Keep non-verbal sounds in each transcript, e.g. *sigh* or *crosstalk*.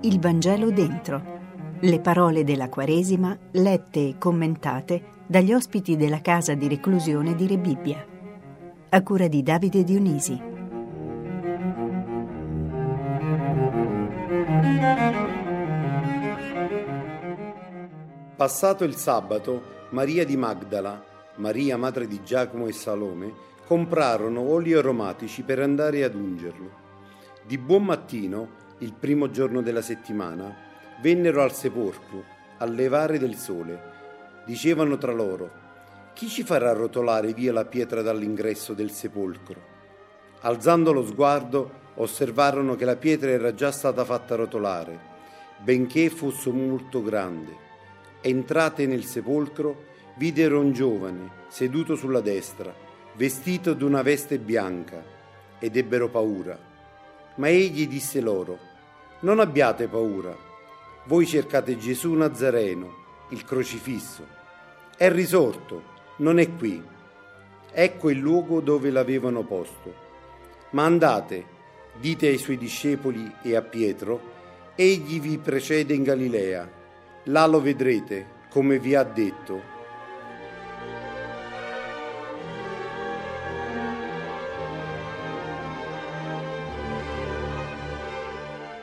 Il Vangelo dentro. Le parole della Quaresima lette e commentate dagli ospiti della casa di reclusione di Re Bibbia. A cura di Davide Dionisi. Passato il sabato, Maria di Magdala, Maria madre di Giacomo e Salome, comprarono olio aromatici per andare ad ungerlo. Di buon mattino il primo giorno della settimana, vennero al sepolcro, al levare del sole. Dicevano tra loro, chi ci farà rotolare via la pietra dall'ingresso del sepolcro? Alzando lo sguardo, osservarono che la pietra era già stata fatta rotolare, benché fosse molto grande. Entrate nel sepolcro, videro un giovane seduto sulla destra, vestito d'una veste bianca, ed ebbero paura. Ma egli disse loro, non abbiate paura, voi cercate Gesù Nazareno, il crocifisso. È risorto, non è qui. Ecco il luogo dove l'avevano posto. Ma andate, dite ai suoi discepoli e a Pietro, egli vi precede in Galilea, là lo vedrete, come vi ha detto.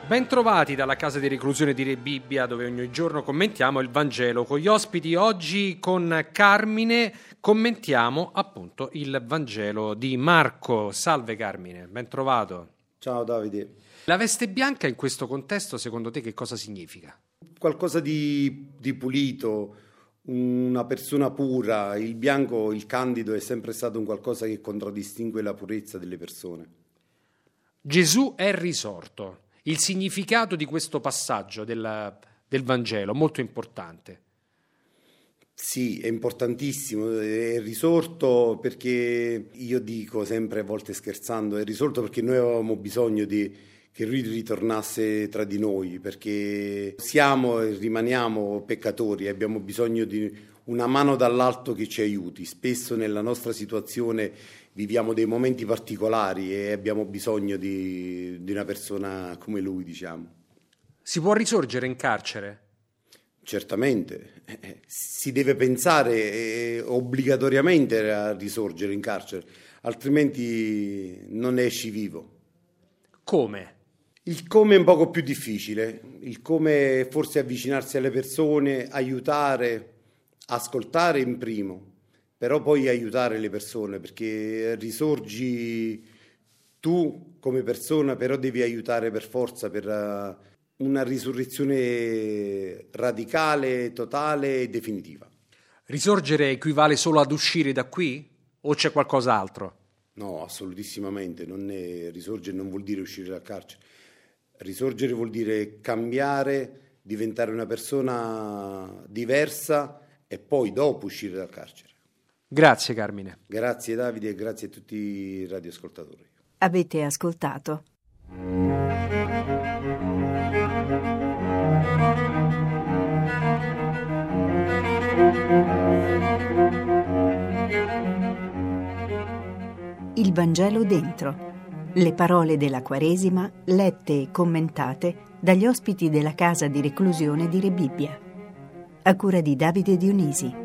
Bentrovati dalla casa di reclusione di Re Bibbia dove ogni giorno commentiamo il Vangelo. Con gli ospiti oggi con Carmine commentiamo appunto il Vangelo di Marco. Salve Carmine, bentrovato. Ciao Davide. La veste bianca in questo contesto secondo te che cosa significa? Qualcosa di, di pulito, una persona pura. Il bianco, il candido è sempre stato un qualcosa che contraddistingue la purezza delle persone. Gesù è risorto il significato di questo passaggio del, del Vangelo, molto importante. Sì, è importantissimo, è risorto perché io dico sempre, a volte scherzando, è risorto perché noi avevamo bisogno di, che lui ritornasse tra di noi, perché siamo e rimaniamo peccatori, abbiamo bisogno di una mano dall'alto che ci aiuti. Spesso nella nostra situazione viviamo dei momenti particolari e abbiamo bisogno di, di una persona come lui, diciamo. Si può risorgere in carcere? Certamente, eh, *laughs* si deve pensare eh, obbligatoriamente a risorgere in carcere, altrimenti non esci vivo. Come? Il come è un poco più difficile, il come forse avvicinarsi alle persone, aiutare, ascoltare in primo, però poi aiutare le persone perché risorgi tu come persona, però devi aiutare per forza per eh, una risurrezione radicale, totale e definitiva. Risorgere equivale solo ad uscire da qui o c'è qualcos'altro? No, assolutissimamente, non è, risorgere non vuol dire uscire dal carcere. Risorgere vuol dire cambiare, diventare una persona diversa e poi dopo uscire dal carcere. Grazie Carmine. Grazie Davide e grazie a tutti i radioascoltatori. Avete ascoltato. Il Vangelo dentro. Le parole della Quaresima lette e commentate dagli ospiti della casa di reclusione di Rebibbia. A cura di Davide Dionisi.